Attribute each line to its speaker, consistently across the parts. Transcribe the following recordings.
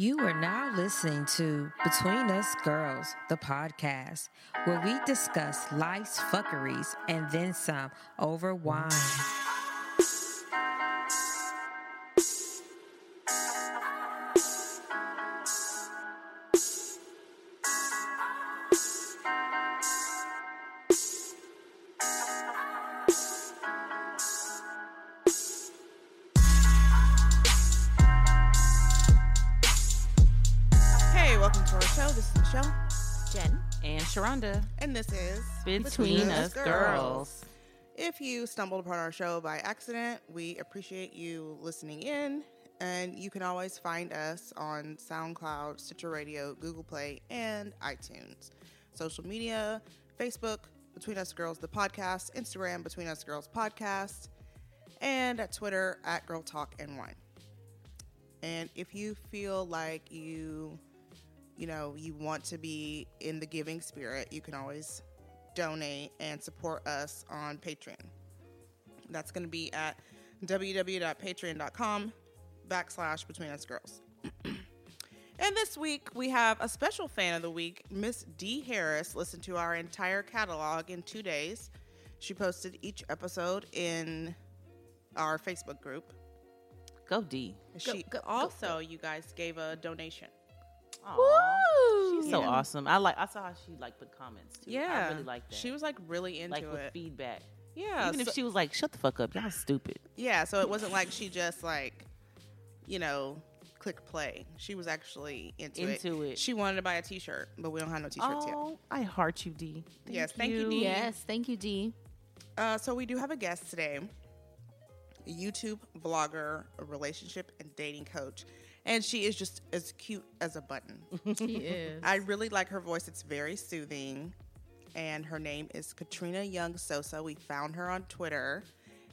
Speaker 1: You are now listening to Between Us Girls, the podcast, where we discuss life's fuckeries and then some over wine.
Speaker 2: Between, us girls.
Speaker 3: If you stumbled upon our show by accident, we appreciate you listening in. And you can always find us on SoundCloud, Stitcher Radio, Google Play, and iTunes. Social media Facebook, Between Us Girls, the podcast, Instagram, Between Us Girls Podcast, and at Twitter at Girl Talk and Wine. And if you feel like you you know, you want to be in the giving spirit, you can always donate and support us on Patreon. That's going to be at www.patreon.com backslash between us girls. and this week we have a special fan of the week, Miss D. Harris, listened to our entire catalog in two days. She posted each episode in our Facebook group.
Speaker 2: Go D.
Speaker 3: She
Speaker 2: go- go-
Speaker 3: also, you guys, gave a donation.
Speaker 2: Aw, She's so
Speaker 3: Yeah.
Speaker 2: awesome. I like. I saw how she like put comments too.
Speaker 3: Yeah,
Speaker 2: I really like that.
Speaker 3: She was like really into
Speaker 2: like with
Speaker 3: it.
Speaker 2: feedback.
Speaker 3: Yeah,
Speaker 2: Even
Speaker 3: so-
Speaker 2: if she was like, "Shut the fuck up, y'all stupid."
Speaker 3: Yeah, so it wasn't like she just like, you know, click play. She was actually into,
Speaker 2: Into it.
Speaker 3: She wanted to buy a T-shirt, but we don't have no T-shirts yet.
Speaker 2: Oh, I heart you, D. Thank
Speaker 3: Yes, thank you, D.
Speaker 4: Yes, thank you, D.
Speaker 3: Uh, so we do have a guest today, a YouTube vlogger, a relationship and dating coach, and she is just as cute as a button.
Speaker 4: She is.
Speaker 3: I really like her voice; it's very soothing. And her name is Katrina Young Sosa. We found her on Twitter.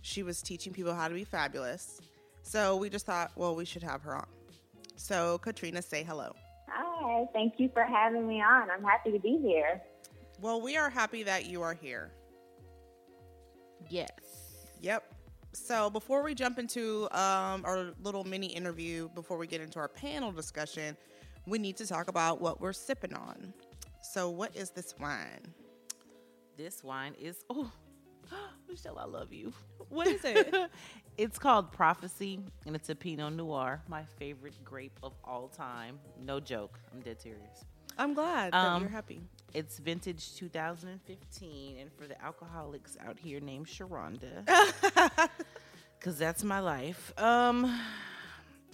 Speaker 3: She was teaching people how to be fabulous. So we just thought, well, we should have her on. So, Katrina, say hello.
Speaker 5: Hi, thank you for having me on. I'm happy to be here.
Speaker 3: Well, we are happy that you are here.
Speaker 4: yes.
Speaker 3: Yep. So before we jump into um, our little mini interview, before we get into our panel discussion, we need to talk about what we're sipping on. So, what is this wine?
Speaker 2: This wine is oh, Michelle, I love you.
Speaker 3: What is it?
Speaker 2: it's called Prophecy, and it's a Pinot Noir, my favorite grape of all time. No joke. I'm dead serious.
Speaker 3: I'm glad that
Speaker 2: Um,
Speaker 3: you're happy.
Speaker 2: It's vintage 2015, and for the alcoholics out here named Sharonda, because that's my life. Um,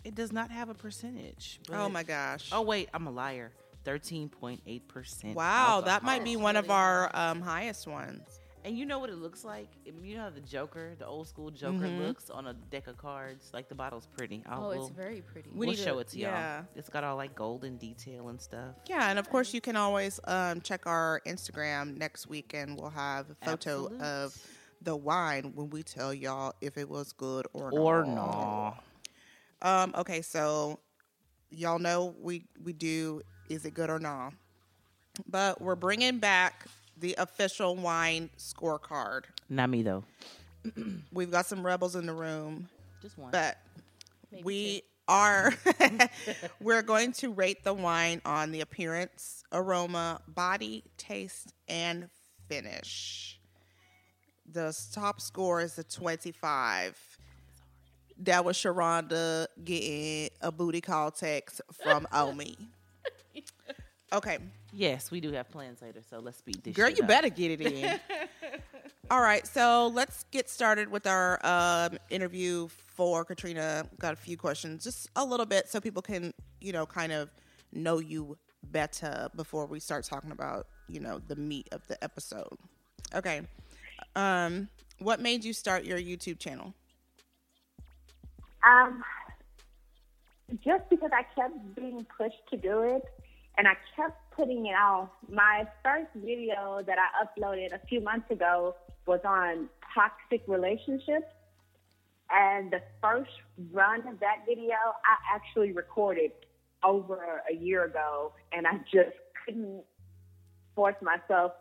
Speaker 2: it does not have a percentage.
Speaker 3: Oh my gosh.
Speaker 2: Oh wait, I'm a liar. 13.8 percent.
Speaker 3: wow, that might be one of our um, highest ones.
Speaker 2: And you know what it looks like? You know how the Joker, the old school Joker,
Speaker 3: Mm-hmm.
Speaker 2: looks on a deck of cards. Like the bottle's pretty. I'll,
Speaker 4: Oh, it's
Speaker 2: we'll,
Speaker 4: very pretty.
Speaker 3: We
Speaker 2: we'll
Speaker 3: to-
Speaker 2: show it to
Speaker 3: yeah.
Speaker 2: y'all. It's got all like golden detail and stuff.
Speaker 3: Yeah, and of course, you can always um, check our Instagram next week, and we'll have a photo
Speaker 2: Absolute.
Speaker 3: of the wine when we tell y'all if it was good or,
Speaker 2: Or
Speaker 3: not.
Speaker 2: no.
Speaker 3: Um, okay, so y'all know we we do is it good or not? But we're bringing back the official wine scorecard.
Speaker 2: Not me though.
Speaker 3: We've got some rebels in the room,
Speaker 2: Just one.
Speaker 3: but
Speaker 4: Maybe
Speaker 3: we are we're going to rate the wine on the appearance, aroma, body, taste, and finish. The top score is a 25. That was Sharonda getting a booty call text from Omi. Okay.
Speaker 2: Yes, we do have plans later, so let's speed this.
Speaker 3: Girl,
Speaker 2: shit
Speaker 3: you
Speaker 2: up.
Speaker 3: better get it in. All right, so let's get started with our um, interview for Katrina. Got a few questions, just a little bit, so people can, you know, kind of know you better before we start talking about, you know, the meat of the episode. Okay, um, what made you start your YouTube channel?
Speaker 5: Um, just because I kept being pushed to do it, and I kept putting it off. My first video that I uploaded a few months ago was on toxic relationships, and the first run of that video I actually recorded over a year ago, and I just couldn't force myself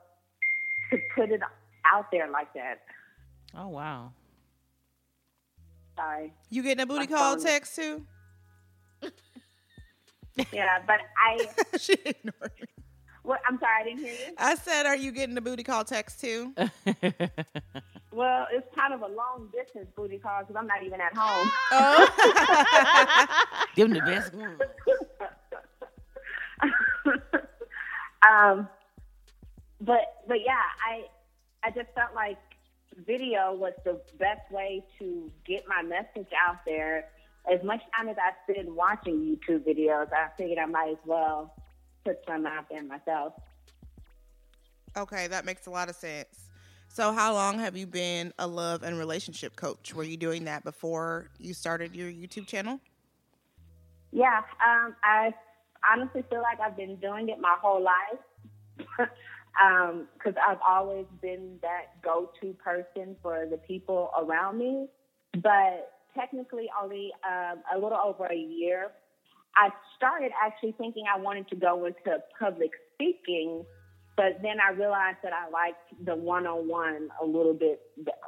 Speaker 5: to put it out there like that.
Speaker 2: Oh wow.
Speaker 5: Sorry.
Speaker 3: You getting a booty
Speaker 5: My
Speaker 3: call
Speaker 5: phone.
Speaker 3: text too?
Speaker 5: Yeah, but I.
Speaker 3: she ignored me.
Speaker 5: What, I'm sorry, I didn't hear you.
Speaker 3: I said, "Are you getting the booty call text too?"
Speaker 5: Well, it's kind of a long distance booty call because I'm not even at home.
Speaker 3: Oh.
Speaker 2: Give Them the best one.
Speaker 5: um, but but yeah, I I just felt like video was the best way to get my message out there. As much time as I spend watching YouTube videos, I figured I might as well put some out there myself.
Speaker 3: Okay, that makes a lot of sense. So, how long have you been a love and relationship coach? Were you doing that before you started your YouTube channel?
Speaker 5: Yeah, um, I honestly feel like I've been doing it my whole life because I've always been that go-to person for the people around me. But technically, only um, a little over a year. I started actually thinking I wanted to go into public speaking, but then I realized that I liked the one-on-one a little bit,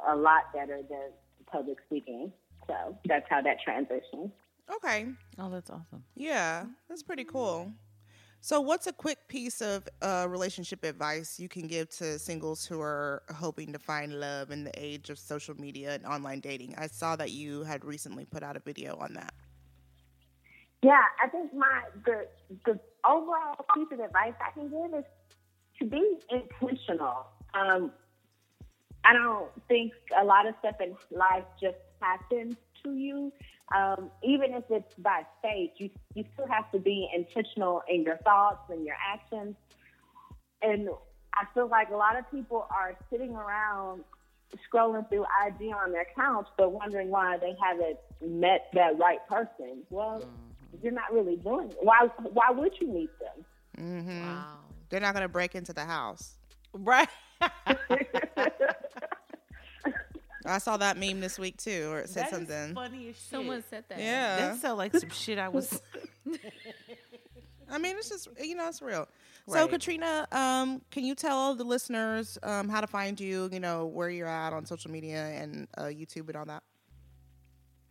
Speaker 5: a lot better than public speaking. So that's how that transitioned.
Speaker 3: Okay,
Speaker 2: Oh, that's awesome.
Speaker 3: yeah, that's pretty cool. So, what's a quick piece of uh, relationship advice you can give to singles who are hoping to find love in the age of social media and online dating? I saw that you had recently put out a video on that.
Speaker 5: Yeah, I think my the the overall piece of advice I can give is to be intentional. Um, I don't think a lot of stuff in life just happens to you. Um, even if it's by fate, you you still have to be intentional in your thoughts and your actions. And I feel like a lot of people are sitting around scrolling through IG on their accounts, but wondering why they haven't met that right person. Well, you're not really doing it. Why? Why would you meet them?
Speaker 3: Mm-hmm.
Speaker 4: Wow.
Speaker 3: They're not going to break into the house.
Speaker 2: Right.
Speaker 3: I saw that meme this week too, or it said
Speaker 2: That is
Speaker 3: something.
Speaker 2: funny as shit.
Speaker 4: Someone said that.
Speaker 3: Yeah.
Speaker 2: That sound like some shit I was.
Speaker 3: I mean, it's just you know, it's real. So,
Speaker 2: Right.
Speaker 3: Katrina, um, can you tell the listeners um, how to find you? You know, where you're at on social media and uh, YouTube and all that.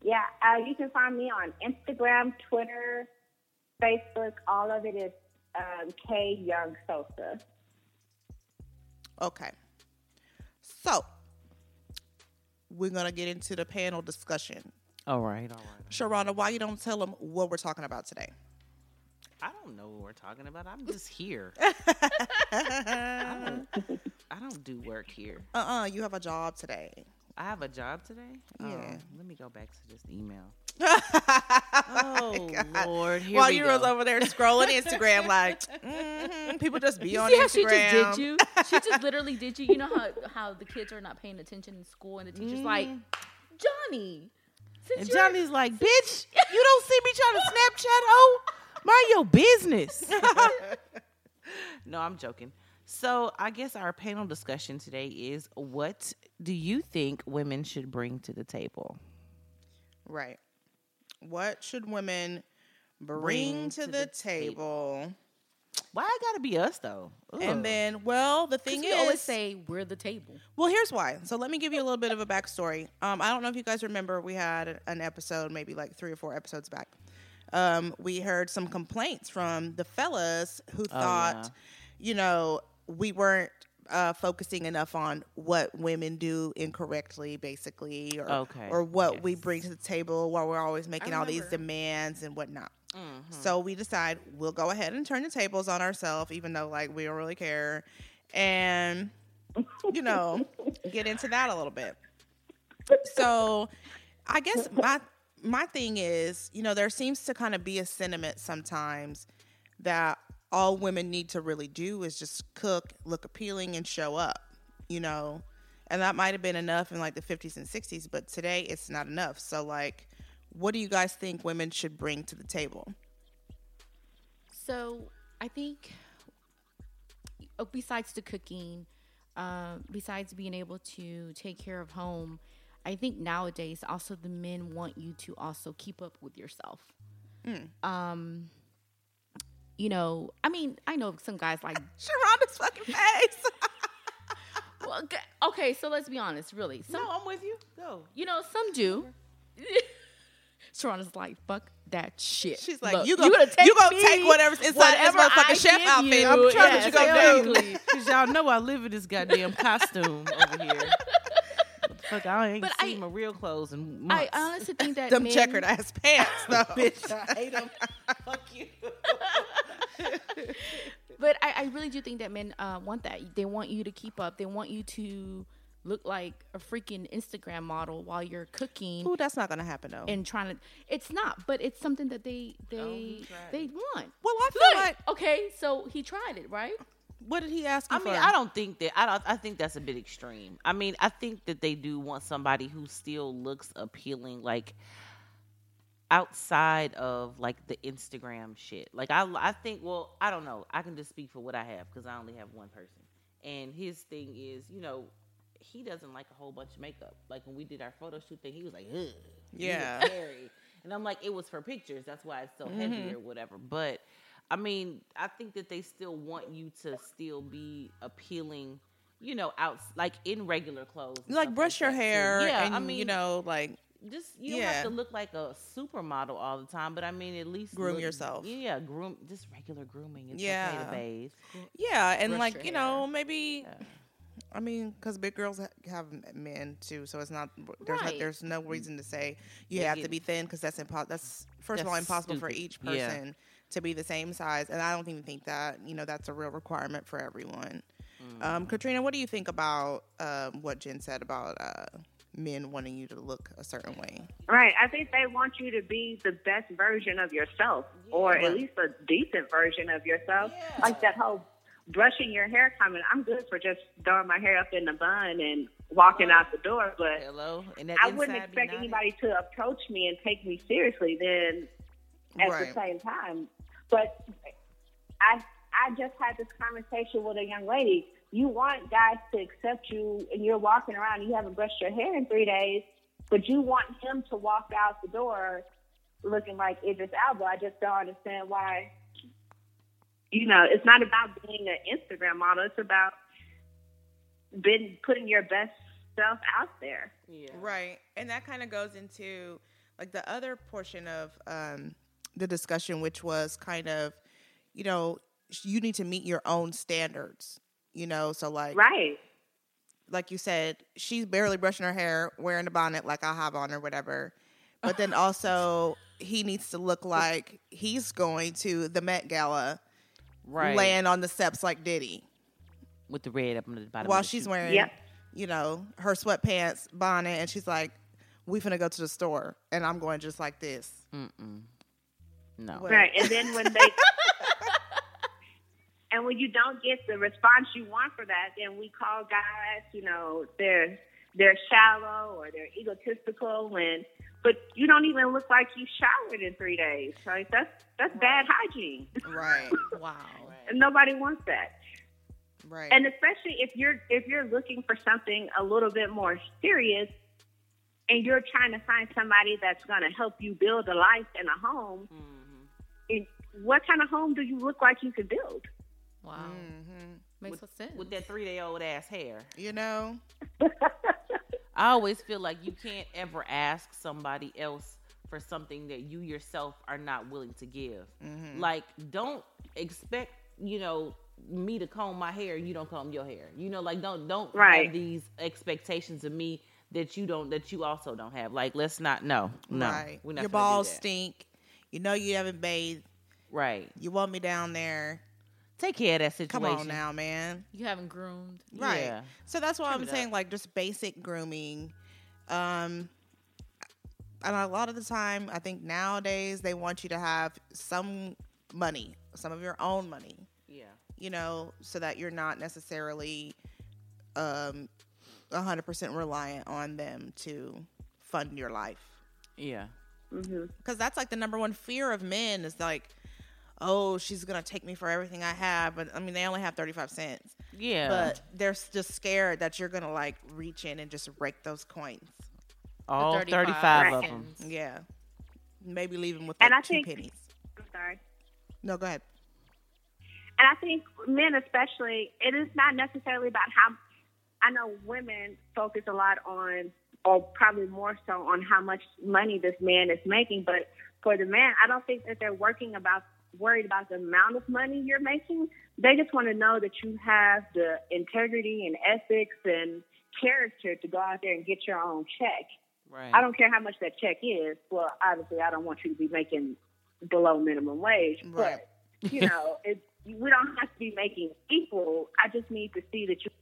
Speaker 5: Yeah, uh, you can find me on Instagram, Twitter, Facebook. All of it is um, K Young Sosa.
Speaker 3: Okay. So, we're gonna get into the panel discussion.
Speaker 2: all right, all right.
Speaker 3: Sharonda, why you don't tell them what we're talking about today?
Speaker 2: I don't know what we're talking about. I'm just here. I don't, I don't do work here.
Speaker 3: Uh-uh, you have a job today.
Speaker 2: I have a job today.
Speaker 3: Yeah.
Speaker 2: Oh, let me go back to this email. oh
Speaker 3: God.
Speaker 2: Lord, here
Speaker 3: While
Speaker 2: we
Speaker 3: you
Speaker 2: go.
Speaker 3: was over there scrolling Instagram, like mhm, people just be
Speaker 4: You
Speaker 3: on
Speaker 4: see how
Speaker 3: Instagram.
Speaker 4: she just did you? She just literally did you. You know how how the kids are not paying attention in school, and the teacher's like, mm-hmm. Johnny. Since
Speaker 2: And Johnny's like, bitch, you don't see me trying to Snapchat, oh? Mind your business. no, I'm joking. So I guess our panel discussion today is what do you think women should bring to the table?
Speaker 3: Right. What should women bring, to, the, table?
Speaker 2: Why it gotta be us though? Ugh.
Speaker 3: And then, well, the thing
Speaker 4: we
Speaker 3: is,
Speaker 4: always say we're the table.
Speaker 3: well, here's why. So let me give you a little bit of a backstory. Um, I don't know if you guys remember, we had an episode, maybe like three or four episodes back. Um, we heard some complaints from the fellas who thought,
Speaker 2: yeah.
Speaker 3: you know, we weren't uh, focusing enough on what women do incorrectly, basically, or
Speaker 2: Okay,
Speaker 3: or what we bring to the table while we're always making all these demands and whatnot.
Speaker 2: Mm-hmm.
Speaker 3: So we decide we'll go ahead and turn the tables on ourselves, even though like we don't really care, and you know get into that a little bit. So I guess my my thing is, you know, there seems to kind of be a sentiment sometimes that all women need to really do is just cook, look appealing, and show up. You know, and that might have been enough in like the 50s and 60s, but today it's not enough. So like, what do you guys think women should bring to the table?
Speaker 4: So I think, oh, besides the cooking, uh, besides being able to take care of home, I think nowadays also the men want you to also keep up with yourself. Um, you know, I mean, I know some guys like
Speaker 3: Sharonda's fucking face.
Speaker 4: well, okay, so let's be honest, really. Some,
Speaker 2: No, I'm with you. Go.
Speaker 4: you know, some do. Sharonda's like, fuck that shit.
Speaker 3: She's like,
Speaker 4: Look,
Speaker 3: you gonna,
Speaker 4: gonna take
Speaker 3: you gonna
Speaker 4: me,
Speaker 3: take whatever's inside
Speaker 4: whatever
Speaker 3: this motherfucking chef
Speaker 4: give
Speaker 3: outfit. I'm trying
Speaker 4: Yes,
Speaker 3: what you gonna do.
Speaker 2: Exactly. Because y'all know I live in this goddamn costume over here. Fuck, I ain't
Speaker 4: But
Speaker 2: seen
Speaker 4: I-
Speaker 2: my real clothes in
Speaker 4: I honestly think that
Speaker 3: Them
Speaker 4: men,
Speaker 3: checkered ass pants, though.
Speaker 2: Bitch, I hate them. Fuck you.
Speaker 4: But I, I really do think that men uh, want that. They want you to keep up. They want you to look like a freaking Instagram model while you're cooking
Speaker 3: Ooh, that's not gonna happen though.
Speaker 4: and trying to. It's not, but it's something that they oh, they
Speaker 2: he tried
Speaker 4: they want.
Speaker 3: well, I feel
Speaker 4: Look,
Speaker 3: like
Speaker 4: okay, so he tried it, right?
Speaker 3: what did he ask you
Speaker 2: I
Speaker 3: for?
Speaker 2: mean, I don't think that. I don't. I think that's a bit extreme. I mean, I think that they do want somebody who still looks appealing, like outside of like the Instagram shit. Like I, I think. Well, I don't know. I can just speak for what I have because I only have one person, and his thing is, you know, he doesn't like a whole bunch of makeup. Like when we did our photo shoot thing, he was like, Ugh,
Speaker 3: Yeah.
Speaker 2: and I'm like, it was for pictures. That's why it's so heavy mm-hmm. or whatever. But I mean, I think that they still want you to still be appealing, you know, out like in regular clothes.
Speaker 3: like brush your
Speaker 2: that, too.
Speaker 3: hair,
Speaker 2: Yeah,
Speaker 3: and
Speaker 2: I mean,
Speaker 3: you know, like
Speaker 2: just you don't
Speaker 3: yeah.
Speaker 2: have to look like a supermodel all the time, but I mean, at least
Speaker 3: Groom
Speaker 2: look-
Speaker 3: yourself.
Speaker 2: Yeah, groom just regular grooming. It's okay
Speaker 3: Yeah.
Speaker 2: to bathe.
Speaker 3: yeah, and
Speaker 4: Brush
Speaker 3: like you know, maybe.
Speaker 2: Yeah.
Speaker 3: I mean, because big girls ha- have men too, so it's not there's
Speaker 4: Right.
Speaker 3: not, there's no reason to say you
Speaker 2: Yeah,
Speaker 3: have
Speaker 2: yeah.
Speaker 3: to be thin because that's impossible. That's first of all
Speaker 2: That's
Speaker 3: impossible for
Speaker 2: stupid.
Speaker 3: each
Speaker 2: Yeah.
Speaker 3: person to be the same size, and I don't even think that you know that's a real requirement for everyone.
Speaker 2: Mm.
Speaker 3: Um, Katrina, what do you think about um, what Jen said about uh, men wanting you to look a certain way?
Speaker 5: Right. I think they want you to be the best version of yourself, or at least a decent version of yourself.
Speaker 2: Yeah.
Speaker 5: Like that whole brushing your hair comment. I'm good for just throwing my hair up in the bun and walking out the door, but
Speaker 2: Hello, and that
Speaker 5: I wouldn't expect anybody to approach me and take me seriously then at
Speaker 3: Right.
Speaker 5: the same time. But I I just had this conversation with a young lady. You want guys to accept you and you're walking around and you haven't brushed your hair in three days, but you want him to walk out the door looking like Idris Elba. I just don't understand why you know, it's not about being an Instagram model, it's about been putting your best self out there.
Speaker 2: Yeah.
Speaker 3: Right. And that kind of goes into like the other portion of um, the discussion, which was kind of, you know, you need to meet your own standards, you know? So, like,
Speaker 5: Right.
Speaker 3: like you said, she's barely brushing her hair, wearing a bonnet like I have on or whatever. But then also, he needs to look like he's going to the Met Gala,
Speaker 2: Right.
Speaker 3: laying on the steps like Diddy,
Speaker 2: with the red up on the bottom.
Speaker 3: while
Speaker 2: of the
Speaker 3: she's
Speaker 2: shoe.
Speaker 3: wearing,
Speaker 5: Yep.
Speaker 3: you know, her sweatpants, bonnet, and she's like, "We finna go to the store, and I'm going just like this."
Speaker 2: Mm-mm. No.
Speaker 3: What?
Speaker 5: Right. And then when they and when you don't get the response you want for that, then we call guys, you know, they're they're shallow or they're egotistical and but you don't even look like you showered in three days. Right? That's that's bad hygiene.
Speaker 3: Right,
Speaker 4: Wow.
Speaker 5: And nobody wants that.
Speaker 3: right,
Speaker 5: And especially if you're if you're looking for something a little bit more serious and you're trying to find somebody that's going to help you build a life and a home, mm-hmm. it- what kind of home do you look like you could build?
Speaker 4: Wow.
Speaker 3: Mm-hmm.
Speaker 4: Makes no sense.
Speaker 2: With that three day old ass hair.
Speaker 3: you know,
Speaker 2: I always feel like you can't ever ask somebody else for something that you yourself are not willing to give.
Speaker 3: Mm-hmm.
Speaker 2: Like, don't expect, you know, me to comb my hair and you don't comb your hair. You know, like don't don't
Speaker 5: Right.
Speaker 2: have these expectations of me that you don't that you also don't have. Like, let's not no. No.
Speaker 3: right.
Speaker 2: We're not
Speaker 3: Your balls stink. You know you haven't bathed.
Speaker 2: Right.
Speaker 3: You want me down there?
Speaker 2: Take care of that situation.
Speaker 3: Come
Speaker 2: situation.
Speaker 3: on now, man.
Speaker 4: you haven't groomed.
Speaker 3: Right.
Speaker 2: Yeah.
Speaker 3: So that's why
Speaker 2: Trim
Speaker 3: I'm saying
Speaker 2: up.
Speaker 3: like just basic grooming. Um and a lot of the time I think nowadays they want you to have some money, some of your own money,
Speaker 2: Yeah.
Speaker 3: you know, so that you're not necessarily um 100% reliant on them to fund your life.
Speaker 2: Yeah.
Speaker 5: hmm
Speaker 3: Cuz that's like the number one fear of men is like oh, she's going to take me for everything I have, but I mean they only have 35 cents.
Speaker 2: Yeah.
Speaker 3: but they're just scared that you're gonna like reach in and just rake those coins.
Speaker 2: all
Speaker 4: 35
Speaker 2: 35, of them.
Speaker 3: Yeah, maybe leave them with
Speaker 5: And I
Speaker 3: two
Speaker 5: think-
Speaker 3: pennies.
Speaker 5: I'm sorry.
Speaker 3: No, go ahead.
Speaker 5: And I think men, especially, it is not necessarily about how. I know women focus a lot on or probably more so on how much money this man is making. But for the man, I don't think that they're working about worried about the amount of money you're making. They just want to know that you have the integrity and ethics and character to go out there and get your own check.
Speaker 2: Right.
Speaker 5: I don't care how much that check is. Well, obviously, I don't want you to be making below minimum wage,
Speaker 3: Right.
Speaker 5: but you know, it, we don't have to be making equal. I just need to see that you're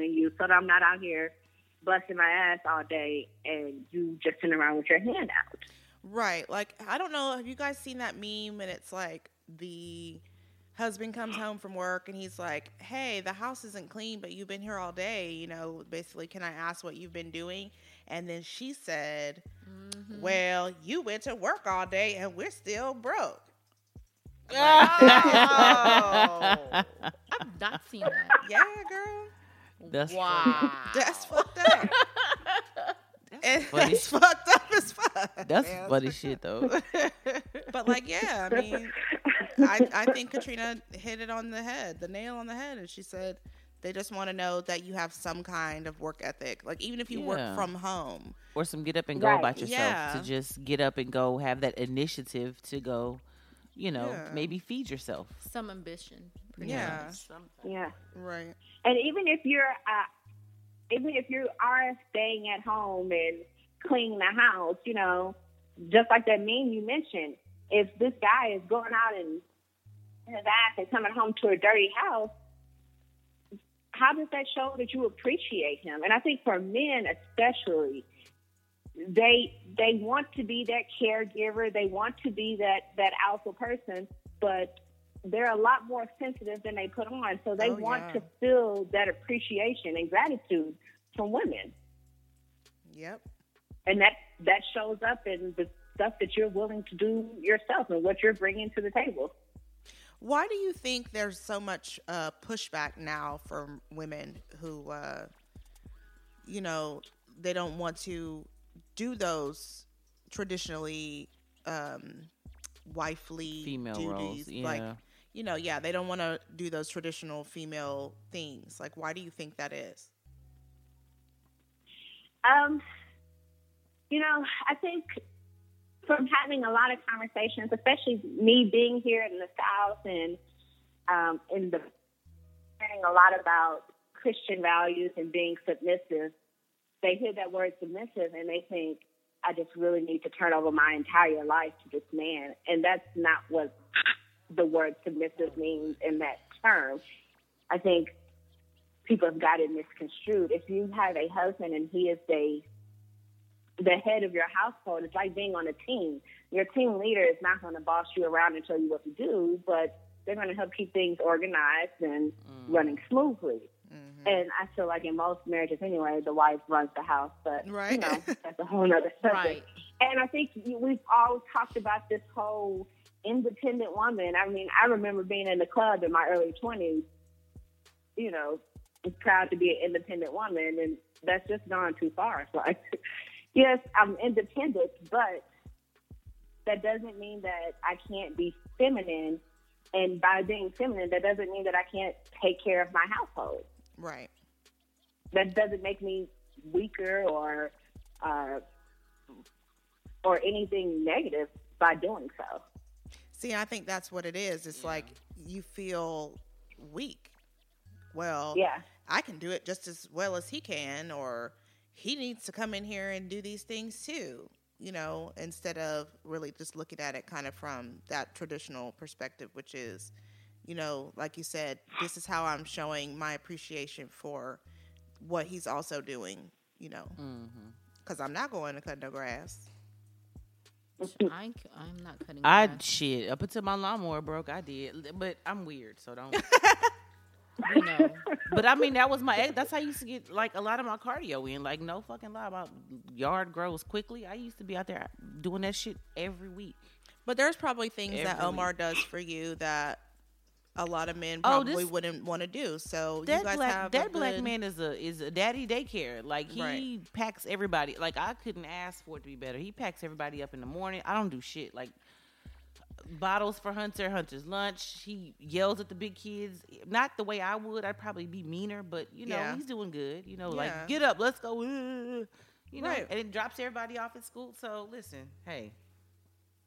Speaker 5: you, so that I'm not out here busting my ass all day and you just sitting around with your hand out.
Speaker 3: Right. Like I don't know. Have you guys seen that meme? And it's like the husband comes home from work and he's like, "Hey, the house isn't clean, but you've been here all day. You know, basically, can I ask what you've been doing?" And then she said, mm-hmm. "Well, you went to work all day and we're still broke." Oh,
Speaker 4: I've not seen that.
Speaker 3: yeah, girl.
Speaker 2: That's
Speaker 4: wow.
Speaker 3: That's fucked up. And
Speaker 2: funny.
Speaker 3: It's fucked up as fuck.
Speaker 2: That's
Speaker 3: man.
Speaker 2: funny shit though.
Speaker 3: But like, yeah, I mean, I, I think Katrina hit it on the head, the nail on the head, and she said they just want to know that you have some kind of work ethic, like even if you
Speaker 2: Yeah.
Speaker 3: work from home.
Speaker 2: or some get up and go
Speaker 5: Right.
Speaker 2: about yourself
Speaker 3: Yeah.
Speaker 2: to just get up and go have that initiative to go, you know,
Speaker 3: Yeah.
Speaker 2: maybe feed yourself.
Speaker 4: Some ambition. pretty
Speaker 3: Yeah.
Speaker 4: much.
Speaker 5: Yeah.
Speaker 3: Right.
Speaker 5: And even if you're, uh, even if you are staying at home and cleaning the house, you know, just like that meme you mentioned, if this guy is going out and his ass and coming home to a dirty house, how does that show that you appreciate him? And I think for men especially, they they want to be that caregiver, they want to be that that alpha person, but they're a lot more sensitive than they put on. So they
Speaker 3: Oh,
Speaker 5: want
Speaker 3: yeah.
Speaker 5: to feel that appreciation and gratitude from women.
Speaker 3: Yep.
Speaker 5: And that that shows up in the stuff that you're willing to do yourself and what you're bringing to the table.
Speaker 3: Why do you think there's so much uh, pushback now from women who, uh, you know, they don't want to do those traditionally um, wifely
Speaker 2: Female
Speaker 3: duties?
Speaker 2: roles, yeah.
Speaker 3: Like, you know, yeah, they don't want to do those traditional female things. Like, why do you think that is?
Speaker 5: Um, you know, I think from having a lot of conversations, especially me being here in the South and um, in the hearing a lot about Christian values and being submissive, they hear that word submissive and they think, I just really need to turn over my entire life to this man. And that's not what the word submissive means in that term. I think people have got it misconstrued. If you have a husband and he is the the head of your household, it's like being on a team. Your team leader is not going to boss you around and tell you what to do, but they're going to help keep things organized and mm. running smoothly. Mm-hmm. And I feel like in most marriages, anyway, the wife runs the house, but
Speaker 3: right.
Speaker 5: you know that's a whole other subject.
Speaker 4: Right.
Speaker 5: And I think we've all talked about this whole independent woman. I mean, I remember being in the club in my early 20s, you know, proud to be an independent woman, and that's just gone too far. It's like, yes, I'm independent, but that doesn't mean that I can't be feminine. And by being feminine, that doesn't mean that I can't take care of my household.
Speaker 3: Right.
Speaker 5: That doesn't make me weaker or uh, or anything negative by doing so.
Speaker 3: See, I think that's what it is. It's like you feel weak. Well,
Speaker 5: Yeah.
Speaker 3: I can do it just as well as he can, or he needs to come in here and do these things too, you know, instead of really just looking at it kind of from that traditional perspective, which is, you know, like you said, this is how I'm showing my appreciation for what he's also doing, you know, mm-hmm. because I'm not going to cut no grass.
Speaker 4: I ain't, I'm not cutting.
Speaker 2: I
Speaker 4: grass.
Speaker 2: shit up until my lawnmower broke. I did, but I'm weird, so don't.
Speaker 4: you know.
Speaker 2: but I mean, that was my. That's how I used to get like a lot of my cardio in. Like no fucking lie, my yard grows quickly. I used to be out there doing that shit every week.
Speaker 3: But there's probably things that
Speaker 2: Every
Speaker 3: Omar does for you that a lot of men
Speaker 2: Oh,
Speaker 3: probably
Speaker 2: this-
Speaker 3: wouldn't want to do. So
Speaker 2: That
Speaker 3: you guys
Speaker 2: black
Speaker 3: have
Speaker 2: that black
Speaker 3: good-
Speaker 2: man is a is a daddy daycare. Like he
Speaker 3: Right.
Speaker 2: packs everybody. Like I couldn't ask for it to be better. He packs everybody up in the morning. I don't do shit. Like bottles for Hunter, Hunter's lunch. He yells at the big kids. Not the way I would. I'd probably be meaner, but you know,
Speaker 3: Yeah.
Speaker 2: he's doing good. You know,
Speaker 3: Yeah.
Speaker 2: like get up, let's go. uh, You know,
Speaker 3: Right.
Speaker 2: and it drops everybody off at school. So listen, hey,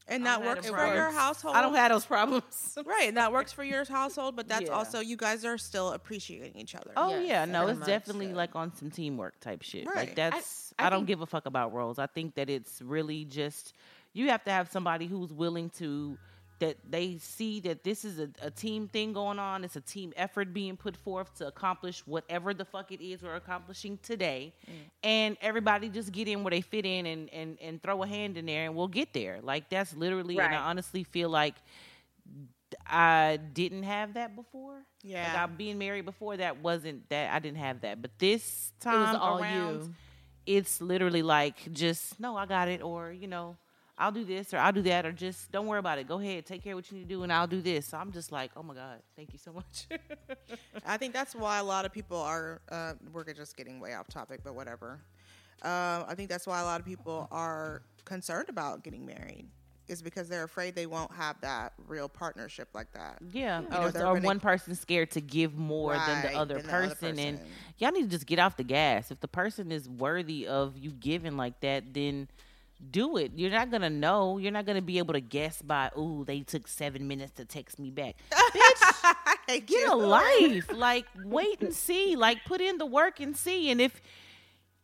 Speaker 3: and that works
Speaker 2: them
Speaker 3: for your household.
Speaker 2: I don't have those problems.
Speaker 3: right, and that works for your household, but that's
Speaker 2: Yeah.
Speaker 3: also you guys are still appreciating each other.
Speaker 2: Oh
Speaker 4: Yes,
Speaker 2: yeah, no, it's definitely
Speaker 4: so.
Speaker 2: like on some teamwork type shit.
Speaker 3: Right.
Speaker 2: Like that's I,
Speaker 4: I
Speaker 2: don't give a fuck about roles. I think that it's really just you have to have somebody who's willing to that they see that this is a, a team thing going on. It's a team effort being put forth to accomplish whatever the fuck it is we're accomplishing today.
Speaker 3: Mm.
Speaker 2: And everybody just get in where they fit in and, and, and throw a hand in there and we'll get there. Like that's literally and I honestly feel like I didn't have that before. Like
Speaker 3: Yeah.
Speaker 2: I being married before that wasn't that I didn't have that. But this time it
Speaker 4: was all
Speaker 2: around,
Speaker 4: you.
Speaker 2: it's literally like just no, I got it, or you know, I'll do this or I'll do that, or just don't worry about it. Go ahead, take care of what you need to do, and I'll do this. So I'm just like, oh my god, thank you so much.
Speaker 3: I think that's why a lot of people are. Uh, we're just getting way off topic, but whatever. Uh, I think that's why a lot of people are concerned about getting married, is because they're afraid they won't have that real partnership like that.
Speaker 2: yeah,
Speaker 3: know,
Speaker 2: or, or
Speaker 3: gonna-
Speaker 2: one person scared to give more than the other
Speaker 3: than the other
Speaker 2: person, and y'all need to just get off the gas. If the person is worthy of you giving like that, then do it. You're not gonna know. You're not gonna be able to guess by, ooh, they took seven minutes to text me back.
Speaker 3: Thank
Speaker 2: Get
Speaker 3: you.
Speaker 2: a life. Like wait and see. Like put in the work and see. And if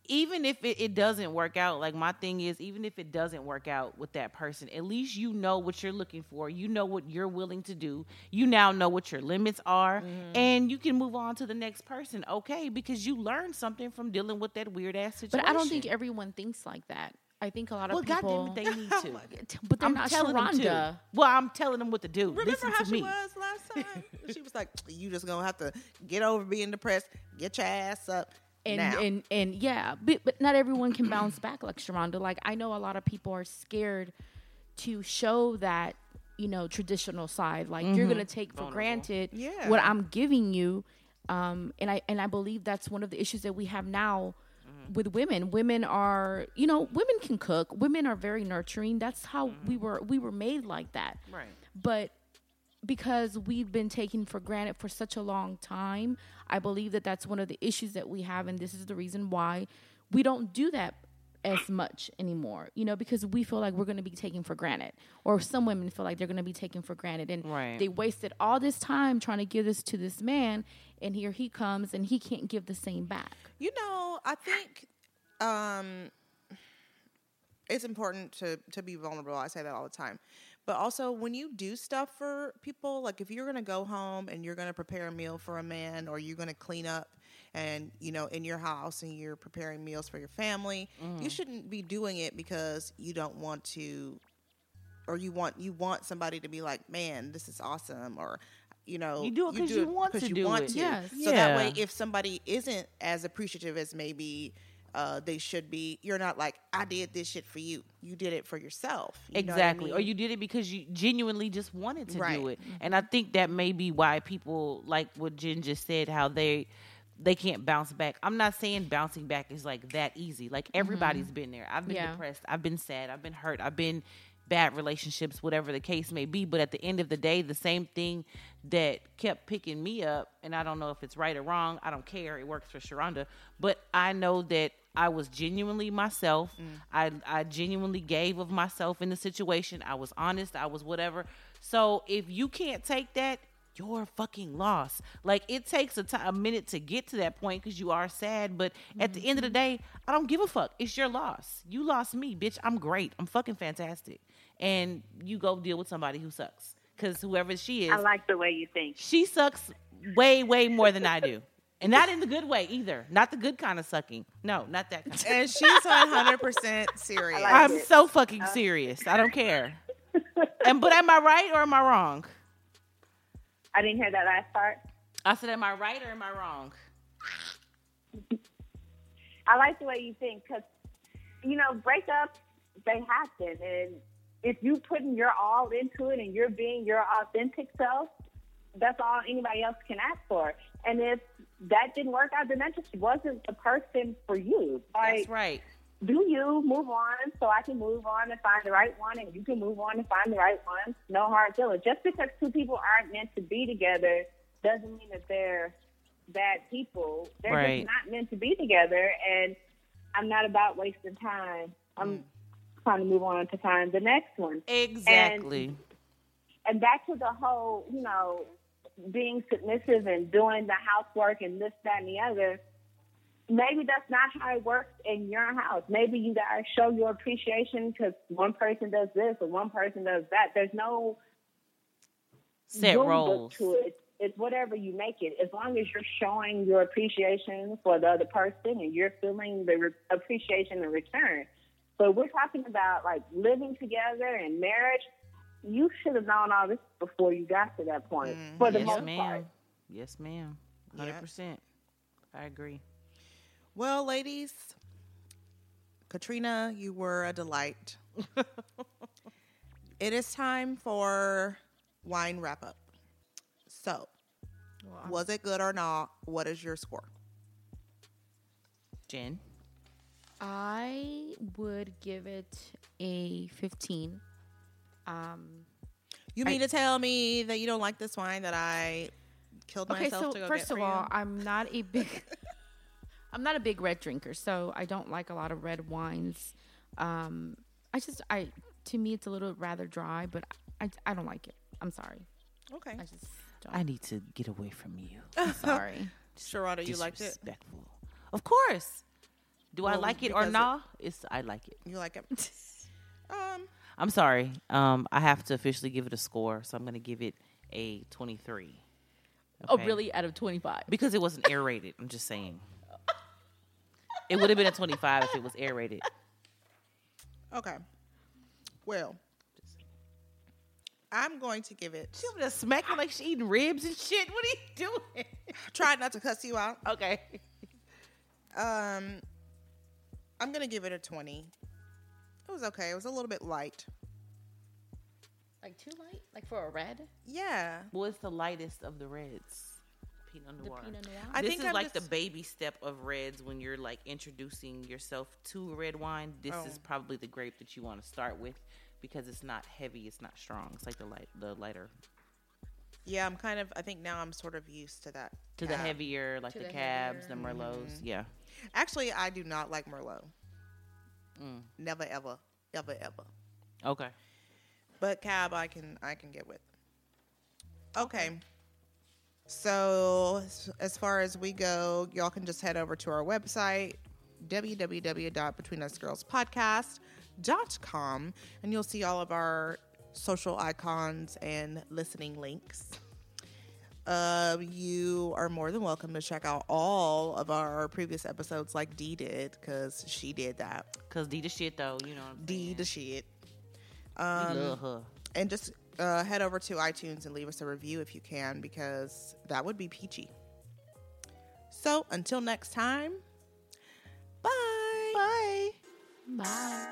Speaker 2: even if it, it doesn't work out, like my thing is, even if it doesn't work out with that person, at least you know what you're looking for. You know what you're willing to do. You now know what your limits are,
Speaker 3: Mm-hmm.
Speaker 2: and you can move on to the next person. Okay, because you learned something from dealing with that weird ass situation.
Speaker 4: But I don't think everyone thinks like that. I think a lot of
Speaker 2: Well,
Speaker 4: people.
Speaker 2: goddamn it, they need to.
Speaker 4: but they're
Speaker 2: I'm
Speaker 4: not
Speaker 2: telling them to. Well, I'm telling them what to do.
Speaker 3: Remember
Speaker 2: Listen
Speaker 3: how
Speaker 2: to
Speaker 3: she
Speaker 2: me.
Speaker 3: was last time? she was like, "You just gonna have to get over being depressed. Get your ass up."
Speaker 4: and
Speaker 3: now.
Speaker 4: and and yeah, but, but not everyone can bounce back like Sharonda. Like I know a lot of people are scared to show that you know traditional side. Like you're gonna take for
Speaker 2: Vulnerable.
Speaker 4: granted
Speaker 3: Yeah.
Speaker 4: what I'm giving you, um, and I and I believe that's one of the issues that we have now. With women, women are you know women can cook. Women are very nurturing. That's how mm-hmm. we were we were made like that.
Speaker 2: Right.
Speaker 4: But because we've been taken for granted for such a long time, I believe that that's one of the issues that we have, and this is the reason why we don't do that as much anymore. You know, because we feel like we're going to be taken for granted, or some women feel like they're going to be taken for granted, and
Speaker 2: Right.
Speaker 4: they wasted all this time trying to give this to this man, and here he comes, and he can't give the same back.
Speaker 3: You know, I think um, it's important to to be vulnerable. I say that all the time. But also, when you do stuff for people, like if you're gonna go home and you're gonna prepare a meal for a man, or you're gonna clean up, and you know, in your house, and you're preparing meals for your family,
Speaker 2: Mm-hmm.
Speaker 3: you shouldn't be doing it because you don't want to, or you want you want somebody to be like, man, this is awesome, or you know,
Speaker 2: You do it because you want to
Speaker 3: you
Speaker 2: do
Speaker 3: want
Speaker 2: it.
Speaker 3: to.
Speaker 4: Yes.
Speaker 3: So that way, if somebody isn't as appreciative as maybe uh, they should be, you're not like, I did this shit for you. You did it for yourself. You know I
Speaker 2: exactly. Or you did it because you genuinely just wanted to
Speaker 3: Right.
Speaker 2: do it. And I think that may be why people like what Jen just said, how they they can't bounce back. I'm not saying bouncing back is like that easy. Like mm-hmm. everybody's been there. I've been
Speaker 4: Yeah.
Speaker 2: depressed. I've been sad. I've been hurt. I've been bad relationships, whatever the case may be. But at the end of the day, the same thing that kept picking me up, and I don't know if it's right or wrong. I don't care. It works for Sharonda. But I know that I was genuinely myself. Mm. I, I genuinely gave of myself in the situation. I was honest. I was whatever. So if you can't take that, you're fucking loss. Like it takes a minute to get to that point because you are sad, but at the end of the mm-hmm. day, I don't give a fuck. It's your loss. You lost me, bitch. I'm great. I'm fucking fantastic. And you go deal with somebody who sucks because whoever she is,
Speaker 5: I like the way you think.
Speaker 2: she sucks way, way more than I do. And not in the good way either. Not the good kind of sucking. No, not that kind.
Speaker 3: and she's 100% serious.
Speaker 5: like
Speaker 2: I'm
Speaker 5: it.
Speaker 2: so fucking serious. I don't care. And but am I right or am I wrong?
Speaker 5: I didn't hear that last part.
Speaker 2: I said, am I right or am I wrong?
Speaker 5: I like the way you think because, you know, breakups, they happen. And if you putting your all into it and you're being your authentic self, that's all anybody else can ask for. And if that didn't work out, then that just wasn't the person for you. Like,
Speaker 2: That's right.
Speaker 5: Do you move on so I can move on and find the right one, and you can move on and find the right one. No hard feelings. Just because two people aren't meant to be together doesn't mean that they're bad people. They're
Speaker 2: Right.
Speaker 5: just not meant to be together, and I'm not about wasting time. I'm mm. trying to move on to find the next one.
Speaker 2: Exactly.
Speaker 5: And back to the whole, you know, being submissive and doing the housework and this, that, and the other. Maybe that's not how it works in your house. Maybe you guys show your appreciation because one person does this or one person does that. There's no
Speaker 2: Set
Speaker 5: rule
Speaker 2: roles.
Speaker 5: to it. It's whatever you make it. As long as you're showing your appreciation for the other person and you're feeling the re- appreciation in return. But we're talking about like living together and marriage. You should have known all this before you got to that point. Mm-hmm. For the
Speaker 2: yes,
Speaker 5: most
Speaker 2: ma'am.
Speaker 5: part.
Speaker 2: Yes, ma'am. Hundred percent. I agree.
Speaker 3: Well, ladies, Katrina, you were a delight. it is time for wine wrap up. So, was it good or not? What is your score?
Speaker 2: Jen.
Speaker 4: I would give it a 15. Um,
Speaker 3: You mean to tell me that you don't like this wine that I killed
Speaker 4: okay,
Speaker 3: myself
Speaker 4: so
Speaker 3: to go
Speaker 4: first
Speaker 3: get
Speaker 4: of
Speaker 3: for
Speaker 4: all,
Speaker 3: you?
Speaker 4: I'm not a big I'm not a big red drinker, so I don't like a lot of red wines. Um, I just I to me it's a little rather dry, but I I don't like it. I'm sorry.
Speaker 3: Okay.
Speaker 4: I just don't.
Speaker 2: I need to get away from you.
Speaker 4: I'm sorry.
Speaker 3: Sharonda, you liked it?
Speaker 2: Disrespectful. Of course. Do I
Speaker 3: Well,
Speaker 2: like it or
Speaker 3: because it-
Speaker 2: nah? It's I like it.
Speaker 3: You like it? um,
Speaker 2: I'm sorry. Um, I have to officially give it a score, so I'm gonna give it a 23.
Speaker 4: Oh,
Speaker 2: Okay?
Speaker 4: really? Out of 25?
Speaker 2: Because it wasn't aerated. I'm just saying. It would have been a 25 if it was aerated.
Speaker 3: okay. Well, I'm going to give it.
Speaker 2: She have smacked her like she eating ribs and shit. What are you doing?
Speaker 3: Try not to cuss you out.
Speaker 2: Okay.
Speaker 3: Um, I'm gonna give it a 20. It was okay. It was a little bit light.
Speaker 4: Like too light? Like for a red?
Speaker 3: Yeah.
Speaker 2: Well, it's the lightest of the reds. Pinot
Speaker 4: The Pinot Noir?
Speaker 3: I
Speaker 2: this
Speaker 3: think
Speaker 2: is
Speaker 3: I'm
Speaker 2: like the baby step of reds when you're like introducing yourself to red wine. This
Speaker 3: Oh.
Speaker 2: is probably the grape that you want to start with because it's not heavy, it's not strong. It's like the light, the lighter
Speaker 3: Yeah, I'm kind of. I think now I'm sort of used to that.
Speaker 2: to the heavier, like
Speaker 4: To
Speaker 2: the,
Speaker 4: the
Speaker 2: cabs,
Speaker 4: heavier.
Speaker 2: the merlots. Yeah.
Speaker 3: Actually, I do not like Merlot.
Speaker 2: Mm.
Speaker 3: Never, ever, ever, ever.
Speaker 2: Okay.
Speaker 3: But cab, I can, I can get with. Okay. So as- far as we go, y'all can just head over to our website www.betweenusgirlspodcast.com and you'll see all of our social icons and listening links. Uh, you are more than welcome to check out all of our previous episodes like Dee did because she did that.
Speaker 2: Cause D the shit though, you know. What I'm
Speaker 3: Dee the shit.
Speaker 2: we love her.
Speaker 3: and just uh, head over to iTunes and leave us a review if you can, because that would be peachy. So until next time, bye. Bye.
Speaker 4: Bye.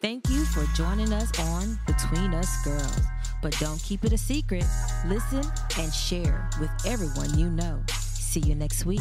Speaker 1: Thank you for joining us on Between Us Girls. But don't keep it a secret. Listen and share with everyone you know. See you next week.